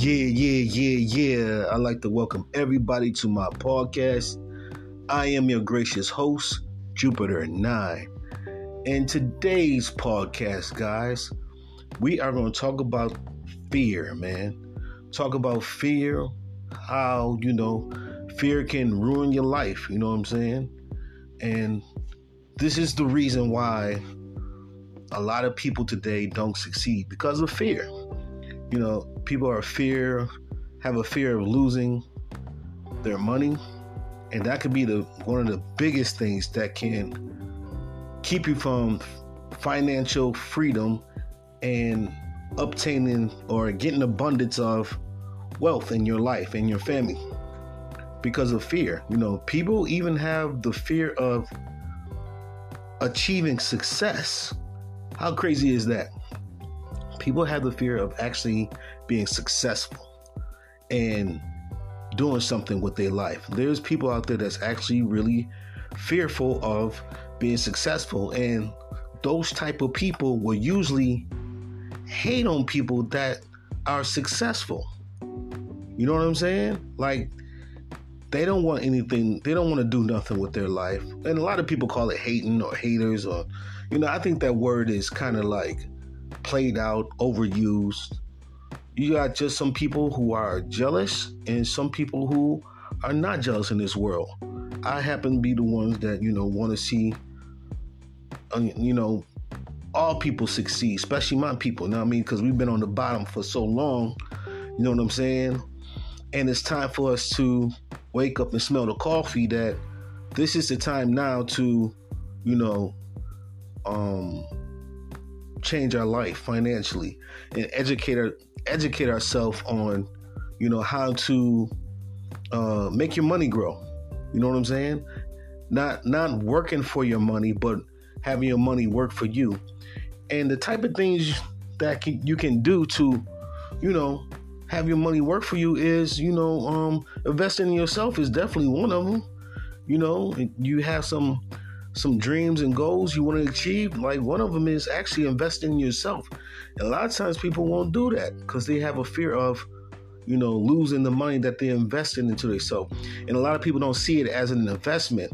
Yeah, yeah, yeah, yeah. I'd like to welcome everybody to my podcast. I am your gracious host, Jupiter 9. In today's podcast, guys, we are going to talk about fear, man. Talk about fear, how, you know, fear can ruin your life, you know what I'm saying? And this is the reason why a lot of people today don't succeed because of fear. You know, people are fear, have a fear of losing their money, and that could be the one of the biggest things that can keep you from financial freedom and obtaining or getting abundance of wealth in your life and your family because of fear. You know, people even have the fear of achieving success. How crazy is that? People have the fear of actually being successful and doing something with their life. There's people out there that's actually really fearful of being successful and those type of people will usually hate on people that are successful. You know what I'm saying? Like they don't want anything, they don't want to do nothing with their life. And a lot of people call it hating or haters or you know, I think that word is kind of like played out, overused. You got just some people who are jealous and some people who are not jealous in this world. I happen to be the ones that, you know, want to see uh, you know, all people succeed, especially my people. You know what I mean? Because we've been on the bottom for so long. You know what I'm saying? And it's time for us to wake up and smell the coffee that this is the time now to, you know, um, change our life financially and educate our, educate ourselves on, you know, how to uh, make your money grow. You know what I'm saying? Not not working for your money, but having your money work for you. And the type of things that can, you can do to, you know, have your money work for you is, you know, um, investing in yourself is definitely one of them. You know, you have some some dreams and goals you want to achieve. Like one of them is actually investing in yourself. A lot of times people won't do that because they have a fear of, you know, losing the money that they're investing into themselves. And a lot of people don't see it as an investment.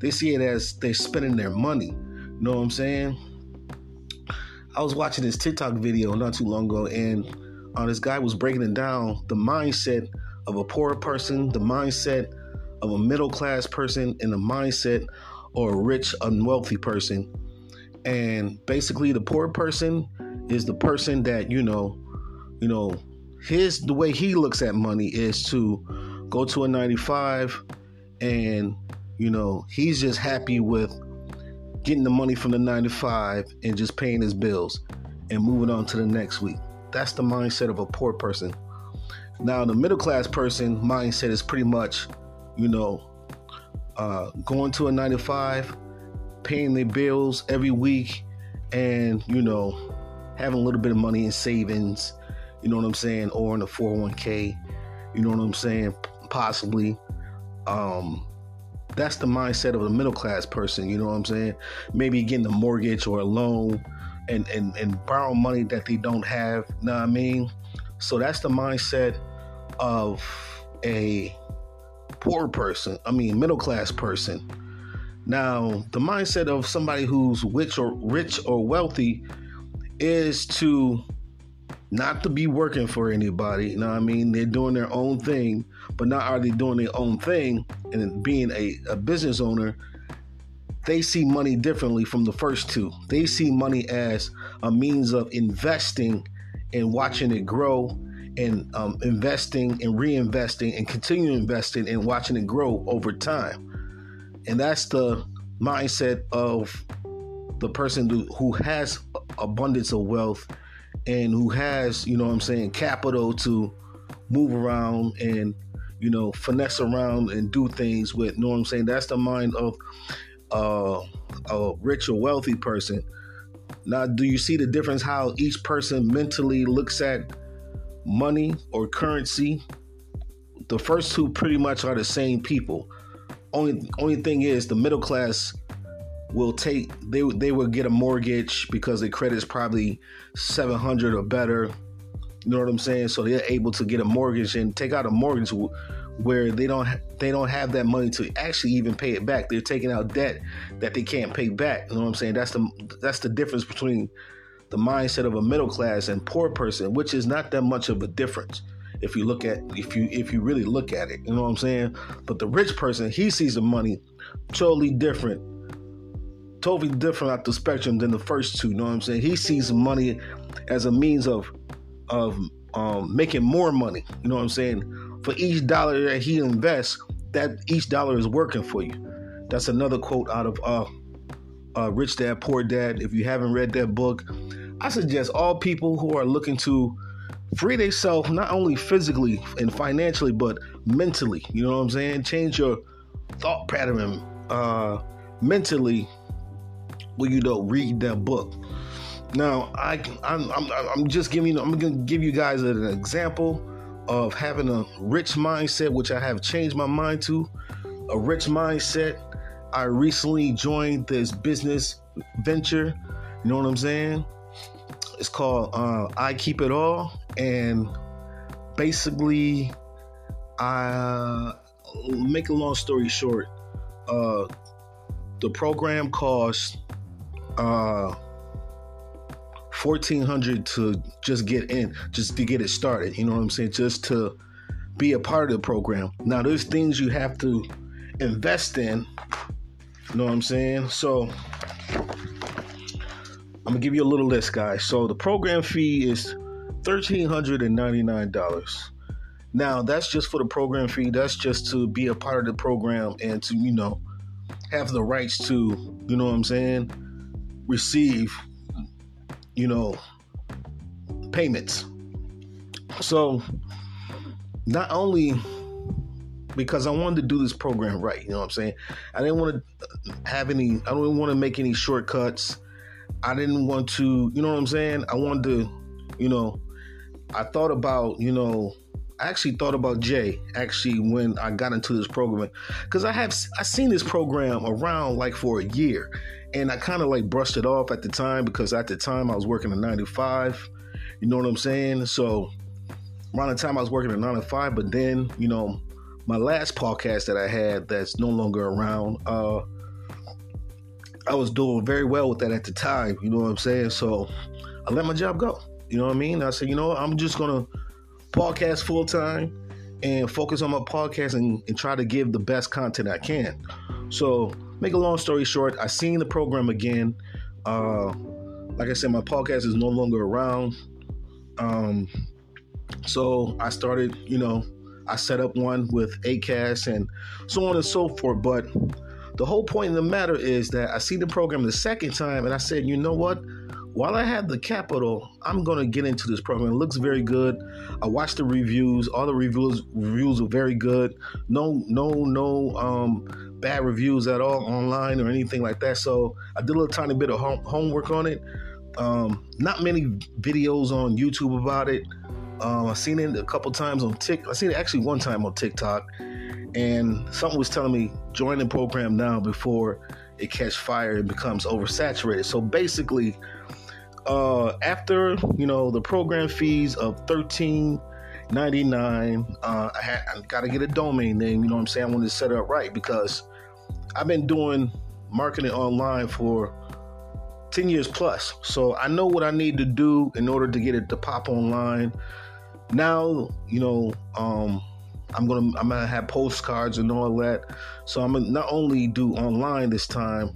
They see it as they're spending their money. You know what I'm saying? I was watching this TikTok video not too long ago, and uh, this guy was breaking it down the mindset of a poor person, the mindset of a middle class person, and the mindset or a rich, unwealthy person. And basically, the poor person is the person that you know, you know, his the way he looks at money is to go to a 95 and you know he's just happy with getting the money from the 95 and just paying his bills and moving on to the next week. That's the mindset of a poor person. Now, the middle class person mindset is pretty much, you know, uh, going to a 95, paying their bills every week, and, you know, having a little bit of money in savings, you know what I'm saying, or in a 401k, you know what I'm saying, possibly. Um, that's the mindset of a middle class person. You know what I'm saying? Maybe getting a mortgage or a loan and and and borrow money that they don't have. Know what I mean? So that's the mindset of a poor person. I mean, middle class person. Now, the mindset of somebody who's rich or rich or wealthy is to not to be working for anybody. You know what I mean? They're doing their own thing, but not are they doing their own thing and being a, a business owner, they see money differently from the first two. They see money as a means of investing and watching it grow and um, investing and reinvesting and continue investing and watching it grow over time. And that's the mindset of the person who has abundance of wealth and who has, you know what I'm saying, capital to move around and, you know, finesse around and do things with, you know what I'm saying? That's the mind of uh, a rich or wealthy person. Now, do you see the difference how each person mentally looks at money or currency? The first two pretty much are the same people. Only only thing is the middle class will take they they will get a mortgage because their credit is probably 700 or better You know what I'm saying? So they're able to get a mortgage and take out a mortgage where they don't they don't have that money to actually even pay it back. They're taking out debt that they can't pay back. You know what I'm saying? That's the that's the difference between the mindset of a middle class and poor person, which is not that much of a difference if you look at if you if you really look at it. You know what I'm saying? But the rich person, he sees the money totally different. Totally different out the spectrum than the first two. You know what I'm saying? He sees money as a means of of um, making more money. You know what I'm saying? For each dollar that he invests, that each dollar is working for you. That's another quote out of uh, uh, Rich Dad Poor Dad. If you haven't read that book, I suggest all people who are looking to free themselves not only physically and financially, but mentally. You know what I'm saying? Change your thought pattern uh, mentally when you don't read that book. Now, I, I'm, I'm, I'm just giving, you, I'm going to give you guys an example of having a rich mindset, which I have changed my mind to. A rich mindset. I recently joined this business venture. You know what I'm saying? It's called uh, I Keep It All, and basically, I make a long story short. Uh, the program costs uh, fourteen hundred to just get in, just to get it started. You know what I'm saying? Just to be a part of the program. Now, there's things you have to invest in. You know what I'm saying? So, I'm gonna give you a little list, guys. So the program fee is thirteen hundred and ninety nine dollars. Now that's just for the program fee. That's just to be a part of the program and to you know have the rights to you know what I'm saying receive you know, payments. So not only because I wanted to do this program right, you know what I'm saying? I didn't want to have any I don't want to make any shortcuts. I didn't want to, you know what I'm saying? I wanted to, you know, I thought about, you know, I actually thought about Jay actually when I got into this program because I have I seen this program around like for a year and I kind of like brushed it off at the time because at the time I was working at 95. You know what I'm saying? So around the time I was working at 95, but then, you know, my last podcast that I had that's no longer around, uh, I was doing very well with that at the time. You know what I'm saying? So I let my job go. You know what I mean? I said, you know what? I'm just to podcast full time and focus on my podcast and, and try to give the best content I can. So make a long story short, I seen the program again. Uh, like I said, my podcast is no longer around. Um, so I started, you know, I set up one with Acast and so on and so forth. But the whole point of the matter is that I see the program the second time and I said, you know what? While I have the capital, I'm gonna get into this program. It looks very good. I watched the reviews. All the reviews reviews are very good. No, no, no um, bad reviews at all online or anything like that. So I did a little tiny bit of home, homework on it. Um, not many videos on YouTube about it. Um, I've seen it a couple times on TikTok. I seen it actually one time on TikTok, and something was telling me join the program now before it catch fire and becomes oversaturated. So basically, uh, after you know the program fees of thirteen 99 uh, I, I got to get a domain name you know what i'm saying? I wanted to set it up right because i've been doing marketing online for 10 years plus. So i know what i need to do in order to get it to pop online. Now you know um, i'm gonna i'm gonna have postcards and all that. So i'm gonna not only do online this time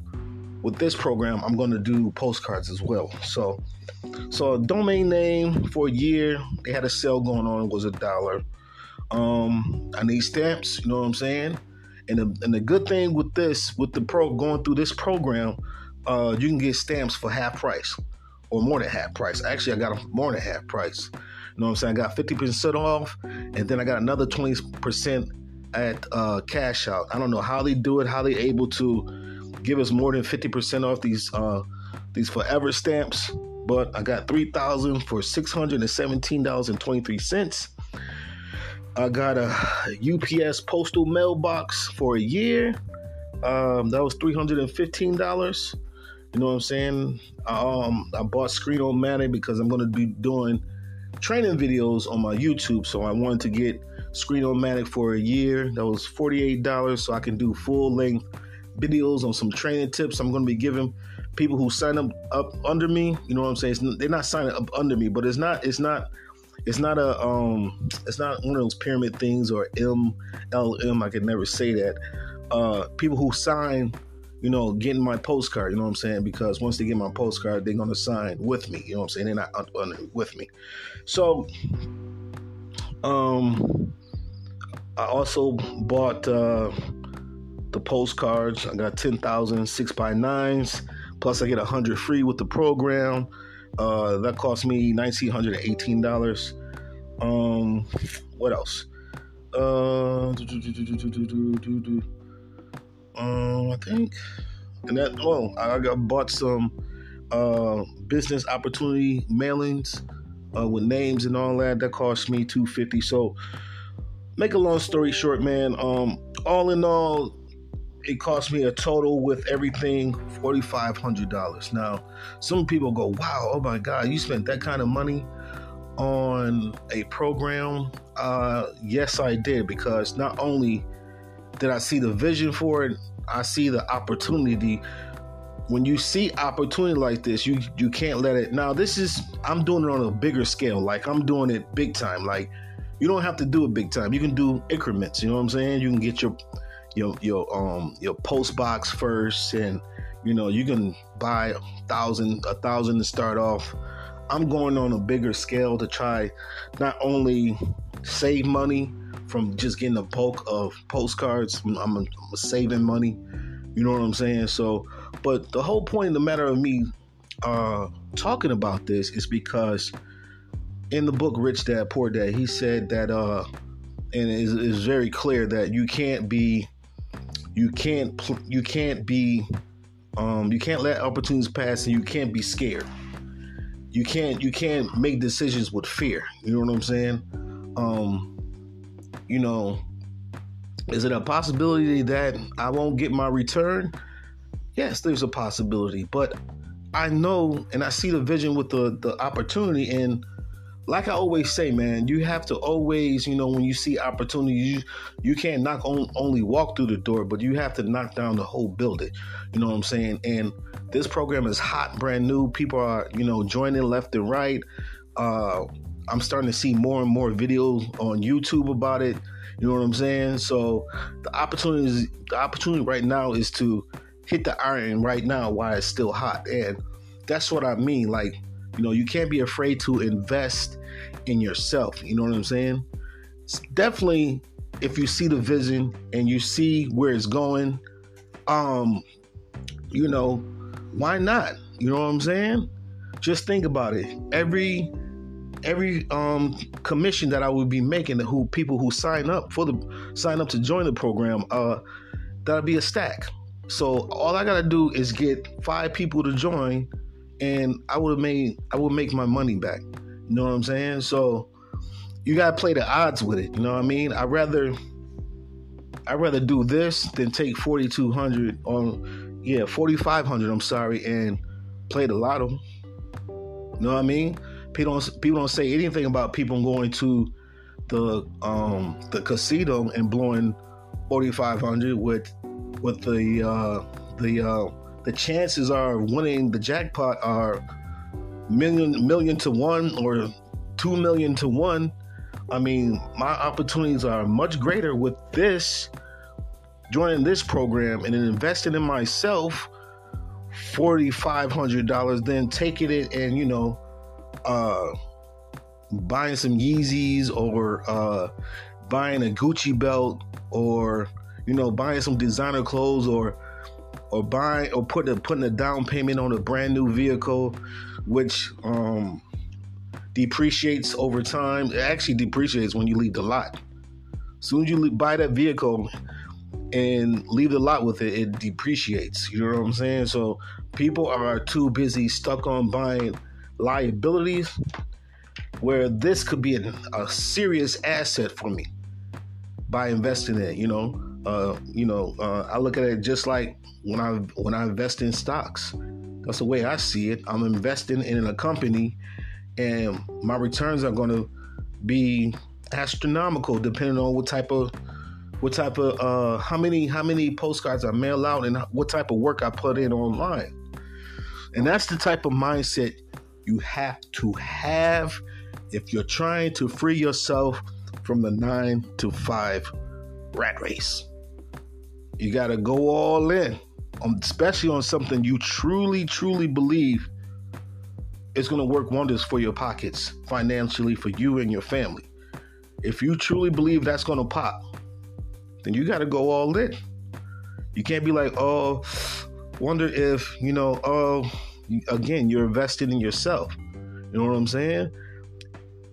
with this program i'm gonna do postcards as well so so domain name for a year, they had a sale going on, was a dollar. Um, I need stamps, you know what I'm saying? And the, and the good thing with this, with the pro going through this program, uh, you can get stamps for half price or more than half price. Actually, I got them more than half price. You know what I'm saying? I got 50% off, and then I got another 20% at uh, cash out. I don't know how they do it, how they able to give us more than 50% off these uh, these forever stamps but I got 3000 for $617.23. I got a UPS postal mailbox for a year. Um, that was $315. You know what I'm saying? Um, I bought Screen-O-Matic because I'm going to be doing training videos on my YouTube. So I wanted to get Screenomatic for a year. That was $48 so I can do full length videos on some training tips I'm going to be giving people who sign up up under me. You know what I'm saying? It's, they're not signing up under me, but it's not it's not it's not a um it's not one of those pyramid things or MLM. I could never say that. Uh, people who sign you know, getting my postcard, you know what I'm saying? Because once they get my postcard, they're gonna sign with me, you know what I'm saying? They're not under with me. So um I also bought uh the postcards. I got 10,000 6 by 9s plus I get 100 free with the program. Uh that cost me $1918. Um what else? Uh um, I think, and that oh, I got bought some uh, business opportunity mailings uh, with names and all that. That cost me two fifty. So, make a long story short, man. Um, all in all, it cost me a total with everything forty five hundred dollars. Now, some people go, "Wow, oh my God, you spent that kind of money." on a program uh yes i did because not only did I see the vision for it? I see the opportunity. When you see opportunity like this, you you can't let it. Now this is I'm doing it on a bigger scale. Like I'm doing it big time. Like you don't have to do it big time. You can do increments. You know what I'm saying? You can get your your your um your post box first, and you know you can buy a thousand a thousand to start off. I'm going on a bigger scale to try not only save money from just getting a bulk of postcards. I'm, I'm, I'm saving money. You know what I'm saying? So, but the whole point of the matter of me uh, talking about this is because in the book Rich Dad Poor Dad, he said that, uh, and it is, is very clear that you can't be, you can't, you can't be, um, you can't let opportunities pass, and you can't be scared. You can't, you can't make decisions with fear. You know what I'm saying? Um, you know, is it a possibility that I won't get my return? Yes, there's a possibility, but I know and I see the vision with the the opportunity and like I always say, man, you have to always, you know, when you see opportunity, you, you can't knock on, only walk through the door, but you have to knock down the whole building. You know what I'm saying? And this program is hot, brand new. People are, you know, joining left and right. Uh, I'm starting to see more and more videos on YouTube about it. You know what I'm saying? So the opportunity is, the opportunity right now is to hit the iron right now while it's still hot. And that's what I mean. Like, you know, you can't be afraid to invest in yourself. You know what I'm saying? It's definitely if you see the vision and you see where it's going, um, you know, why not? You know what I'm saying? Just think about it. Every every um, commission that I would be making, to who people who sign up for the sign up to join the program, uh, that'll be a stack. So all I gotta do is get five people to join, and I would have made I would make my money back. You know what I'm saying? So you gotta play the odds with it. You know what I mean? I rather I rather do this than take 4200 on yeah 4500. I'm sorry, and play the lotto. You know what I mean? People don't people don't say anything about people going to the um the casino and blowing forty five hundred with with the uh the uh the chances are winning the jackpot are million million to one or two million to one. I mean, my opportunities are much greater with this joining this program and investing in myself forty five hundred dollars, then taking it and you know uh, buying some Yeezys or uh, buying a Gucci belt or you know buying some designer clothes or or buying or putting a, putting a down payment on a brand new vehicle, which um, depreciates over time. It actually depreciates when you leave the lot. As soon as you buy that vehicle and leave the lot with it, it depreciates. You know what I'm saying? So people are too busy stuck on buying liabilities where this could be a, a serious asset for me by investing in it. You know, uh, you know, uh, I look at it just like when I when I invest in stocks. That's the way I see it. I'm investing in a company, and my returns are going to be astronomical depending on what type of what type of uh how many how many postcards I mail out and what type of work I put in online. And that's the type of mindset you have to have if you're trying to free yourself from the 9 to 5 rat race. You got to go all in, um, especially on something you truly truly believe is going to work wonders for your pockets financially for you and your family. If you truly believe that's going to pop, then you got to go all in. You can't be like, oh, wonder if, you know, oh, again, you're investing in yourself. You know what I'm saying?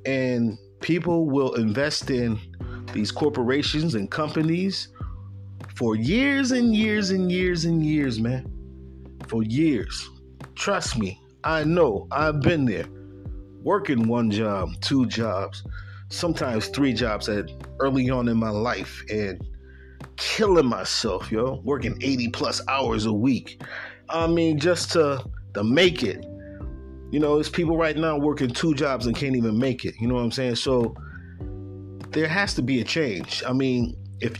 And people will invest in these corporations and companies for years and years and years and years, man. For years. Trust me, I know. I've been there. Working one job, two jobs, sometimes three jobs at early on in my life and killing myself, yo, working 80 plus hours a week. I mean, just to to make it. You know, there's people right now working two jobs and can't even make it. You know what I'm saying? So there has to be a change. I mean, if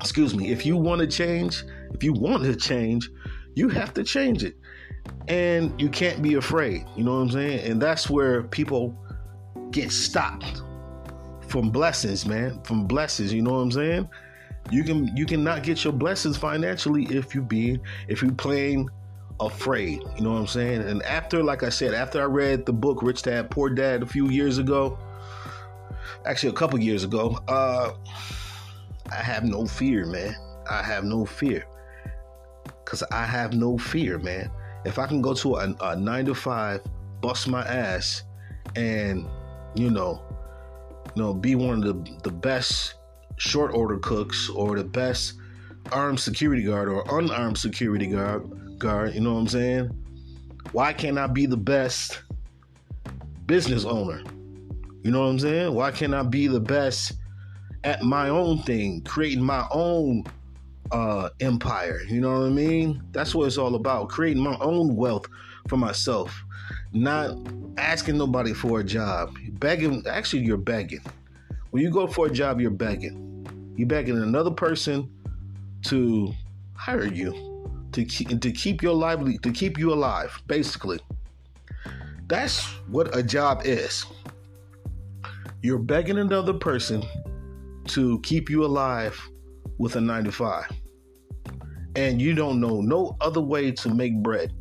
excuse me, if you want to change, if you want to change, you have to change it. And you can't be afraid. You know what I'm saying? And that's where people get stopped from blessings, man. From blessings, you know what I'm saying? You can you cannot get your blessings financially if you being if you playing afraid. You know what I'm saying? And after, like I said, after I read the book Rich Dad Poor Dad a few years ago, actually a couple years ago, uh, I have no fear, man. I have no fear. Cause I have no fear, man. If I can go to a, a nine to five, bust my ass, and you know, you know, be one of the the best short order cooks or the best armed security guard or unarmed security guard guard, you know what I'm saying? Why can't I be the best business owner? You know what I'm saying? Why can't I be the best at my own thing, creating my own uh empire? You know what I mean? That's what it's all about, creating my own wealth for myself. Not asking nobody for a job. Begging, actually you're begging. When you go for a job, you're begging. You're begging another person to hire you to keep, to keep your lively to keep you alive basically that's what a job is you're begging another person to keep you alive with a 95. and you don't know no other way to make bread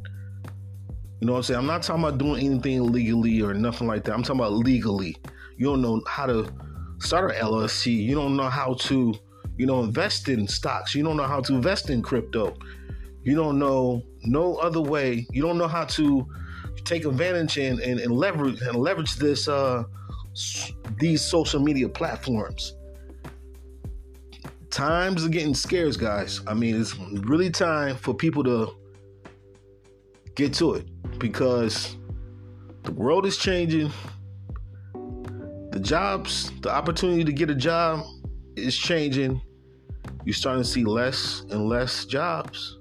you know what i'm saying i'm not talking about doing anything illegally or nothing like that i'm talking about legally you don't know how to start an llc you don't know how to you know, invest in stocks. You don't know how to invest in crypto. You don't know no other way. You don't know how to take advantage and, and, and leverage and leverage this uh, these social media platforms. Times are getting scarce, guys. I mean, it's really time for people to get to it because the world is changing. The jobs, the opportunity to get a job is changing. You're starting to see less and less jobs.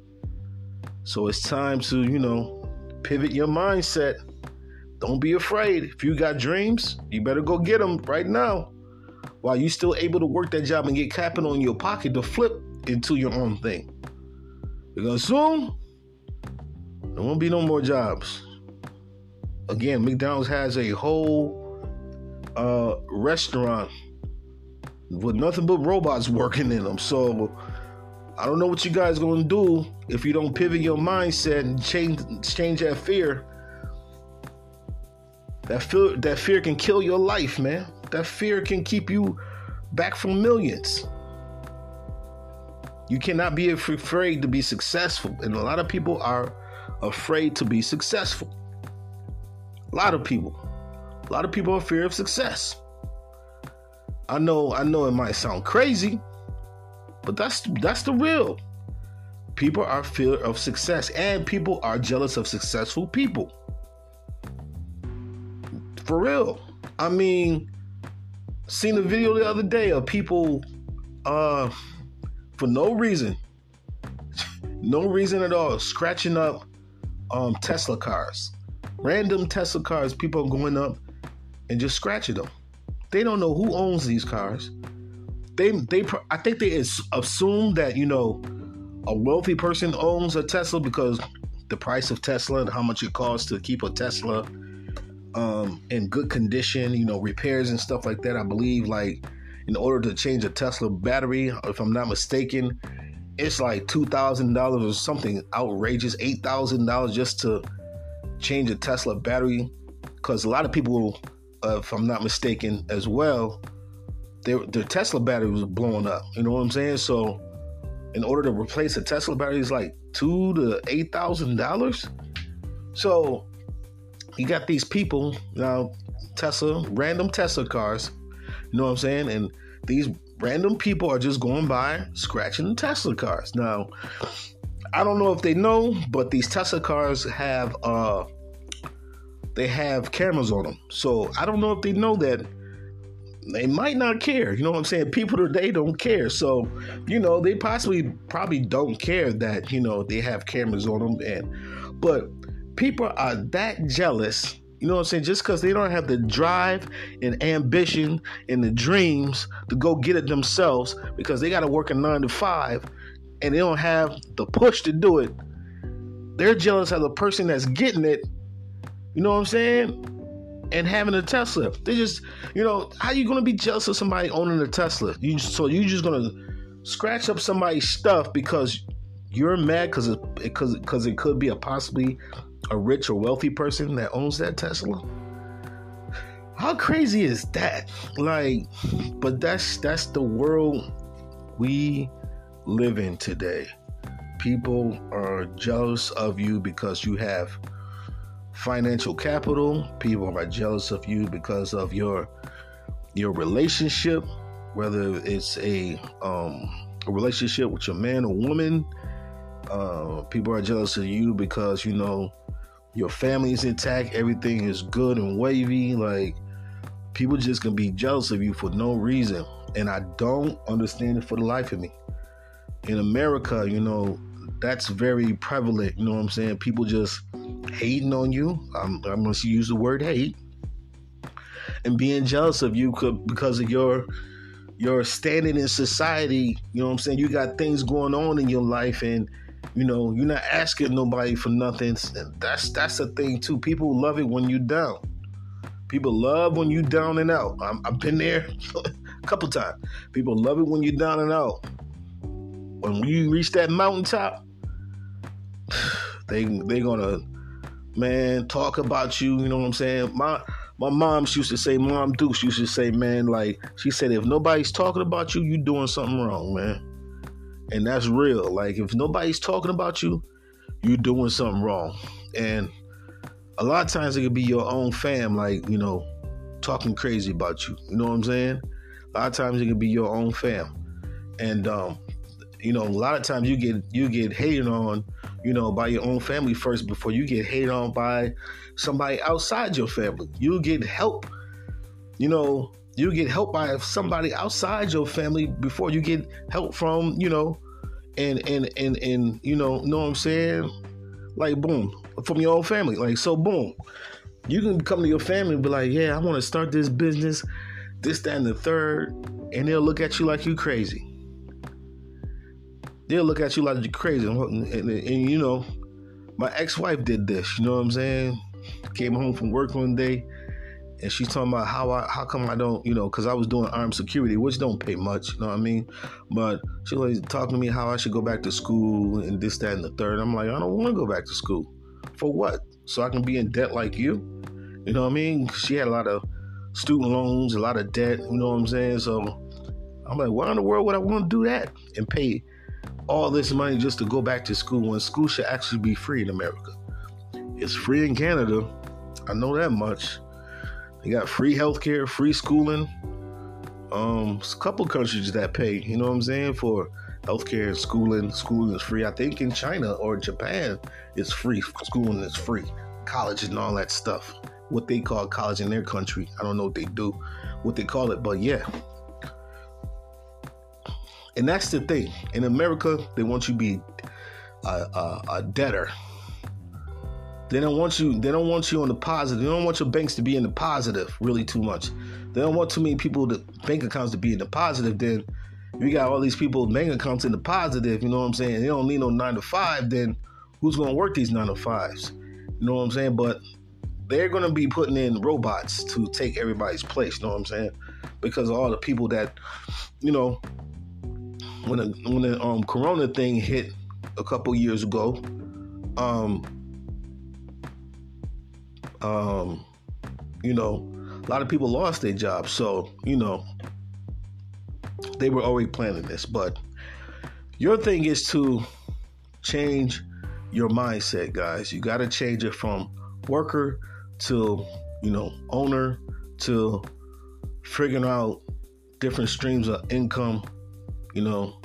So it's time to, you know, pivot your mindset. Don't be afraid. If you got dreams, you better go get them right now. While you still able to work that job and get capital in your pocket to flip into your own thing. Because soon, there won't be no more jobs. Again, McDonald's has a whole uh, restaurant with nothing but robots working in them. So I don't know what you guys gonna do if you don't pivot your mindset and change change that fear. That fear that fear can kill your life, man. That fear can keep you back from millions. You cannot be afraid to be successful, and a lot of people are afraid to be successful. A lot of people. A lot of people are fear of success. I know I know it might sound crazy, but that's that's the real. People are fear of success, and people are jealous of successful people. For real. I mean, seen a video the other day of people uh for no reason. no reason at all, scratching up um Tesla cars. Random Tesla cars, people are going up and just scratching them. They don't know who owns these cars. They they I think they assume that you know a wealthy person owns a Tesla because the price of Tesla and how much it costs to keep a Tesla um, in good condition, you know, repairs and stuff like that. I believe like in order to change a Tesla battery, if I'm not mistaken, it's like two thousand dollars or something outrageous, eight thousand dollars just to change a Tesla battery. Because a lot of people, uh, if I'm not mistaken, as well, their their Tesla battery was blowing up. You know what I'm saying? So, in order to replace a Tesla battery, is like two to eight thousand dollars. So, you got these people now, Tesla, random Tesla cars. You know what I'm saying? And these random people are just going by scratching the Tesla cars. Now, I don't know if they know, but these Tesla cars have uh they have cameras on them. So I don't know if they know that they might not care. You know what I'm saying? People today don't care. So, you know, they possibly probably don't care that, you know, they have cameras on them and but people are that jealous you know what I'm saying? Just because they don't have the drive and ambition and the dreams to go get it themselves because they got to work a nine to five and they don't have the push to do it. They're jealous of the person that's getting it. You know what I'm saying? And having a Tesla. They just, you know, how you gonna be jealous of somebody owning a Tesla? You so you just gonna scratch up somebody's stuff because you're mad because it because because it could be a possibly a rich or wealthy person that owns that Tesla. How crazy is that? Like, but that's that's the world we live in today. People are jealous of you because you have financial capital. People are jealous of you because of your your relationship, whether it's a um, a relationship with your man or woman. Uh, people are jealous of you because you know your family's intact, everything is good and wavy. Like people just gonna be jealous of you for no reason. And I don't understand it for the life of me. In America, you know, that's very prevalent. You know what I'm saying? People just hating on you. I'm, I'm gonna use the word hate and being jealous of you could, because of your your standing in society. You know what I'm saying? You got things going on in your life and you know, you're not asking nobody for nothing. And that's that's the thing too. People love it when you're down. People love when you're down and out. i have been there a couple times. People love it when you're down and out. When you reach that mountaintop, they they gonna man talk about you. You know what I'm saying? My my mom used to say, Mom Dukes used to say, man, like she said, if nobody's talking about you, you're doing something wrong, man and that's real. Like if nobody's talking about you, you're doing something wrong. And a lot of times it could be your own fam, like you know, talking crazy about you. You know what I'm saying? A lot of times it could be your own fam, and um, you know, a lot of times you get you get hated on, you know, by your own family first before you get hated on by somebody outside your family. You get help, you know, you get help by somebody outside your family before you get help from you know and and and and you know know what i'm saying? Like boom from your own family like so boom. You can come to your family and be like yeah i want to start this business this that and the third and they'll look at you like you crazy. They'll look at you like you're crazy. And, and, and you know my ex-wife did this you know what i'm saying? Came home from work one day and she's talking about how I how come I don't you know because I was doing armed security which don't pay much you know what I mean? But she was talking to me how I should go back to school and this that and the third. I'm like I don't want to go back to school. For what? So I can be in debt like you? You know what I mean? She had a lot of student loans a lot of debt you know what I'm saying? So I'm like why in the world would I want to do that and pay all this money just to go back to school when school should actually be free in America? It's free in Canada. I know that much they got free healthcare, free schooling. Um, a couple countries that pay, you know what I'm saying, for healthcare and schooling. Schooling is free. I think in China or Japan, it's free. Schooling is free. College and all that stuff. What they call college in their country. I don't know what they do, what they call it, but yeah. And that's the thing. In America, they want you to be a, a, a debtor They don't want you. They don't want you on the positive. They don't want your banks to be in the positive really too much. They don't want too many people to bank accounts to be in the positive. Then you got all these people bank accounts in the positive. You know what I'm saying? They don't need no nine to five. Then who's to work these nine to fives? You know what I'm saying? But they're to be putting in robots to take everybody's place. You know what I'm saying? Because all the people that, you know, when the when the um, Corona thing hit a couple years ago, um, um, you know, a lot of people lost their jobs. So you know, they were already planning this. But your thing is to change your mindset, guys. You got to change it from worker to you know owner to figuring out different streams of income you know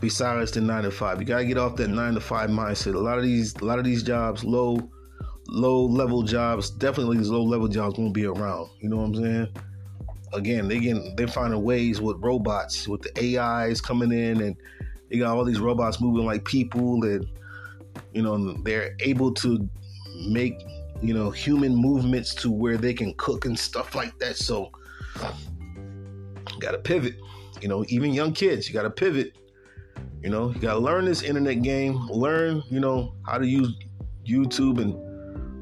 besides the nine to five you got to get off that nine to five mindset a lot of these a lot of these jobs low low level jobs definitely these low level jobs won't be around you know what i'm saying again they getting they're finding ways with robots with the ais coming in and they got all these robots moving like people and you know they're able to make you know, human movements to where they can cook and stuff like that. So, got to pivot. You know, even young kids, you got to pivot. You know, you got to learn this internet game. Learn, you know, how to use YouTube and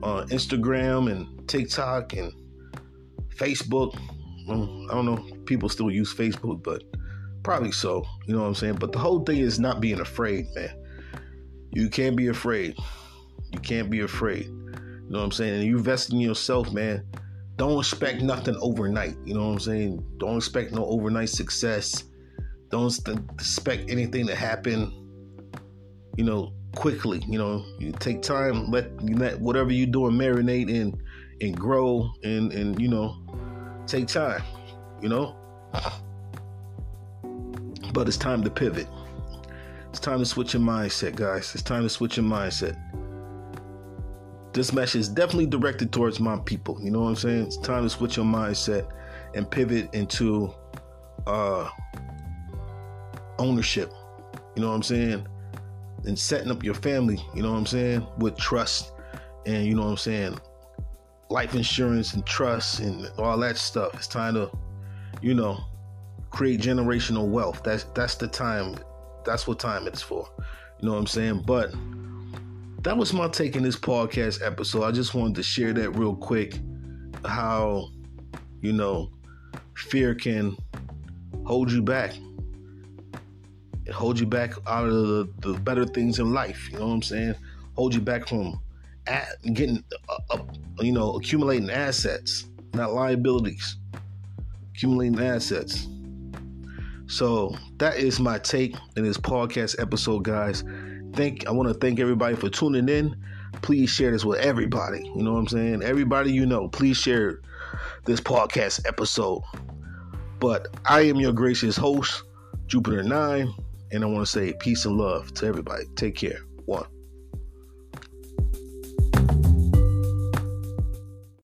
uh, Instagram and TikTok and Facebook. Well, I don't know. People still use Facebook, but probably so. You know what I'm saying? But the whole thing is not being afraid, man. You can't be afraid. You can't be afraid. You know what I'm saying? And you invest in yourself, man. Don't expect nothing overnight. You know what I'm saying? Don't expect no overnight success. Don't expect anything to happen, you know, quickly. You know, you take time, let, let whatever you're doing marinate and and grow and and you know, take time. You know, but it's time to pivot. It's time to switch your mindset, guys. It's time to switch your mindset this message is definitely directed towards my people. You know what I'm saying? It's time to switch your mindset and pivot into uh, ownership. You know what I'm saying? And setting up your family, you know what I'm saying? With trust and, you know what I'm saying? Life insurance and trust and all that stuff. It's time to, you know, create generational wealth. That's that's the time. That's what time it's for. You know what I'm saying? But that was my take in this podcast episode. I just wanted to share that real quick how, you know, fear can hold you back. It hold you back out of the, the better things in life. You know what I'm saying? Hold you back from at, getting, uh, uh, you know, accumulating assets, not liabilities. Accumulating assets. So that is my take in this podcast episode, guys thank I want to thank everybody for tuning in. Please share this with everybody. You know what I'm saying? Everybody you know, please share this podcast episode. But I am your gracious host, Jupiter 9, and I want to say peace and love to everybody. Take care. One.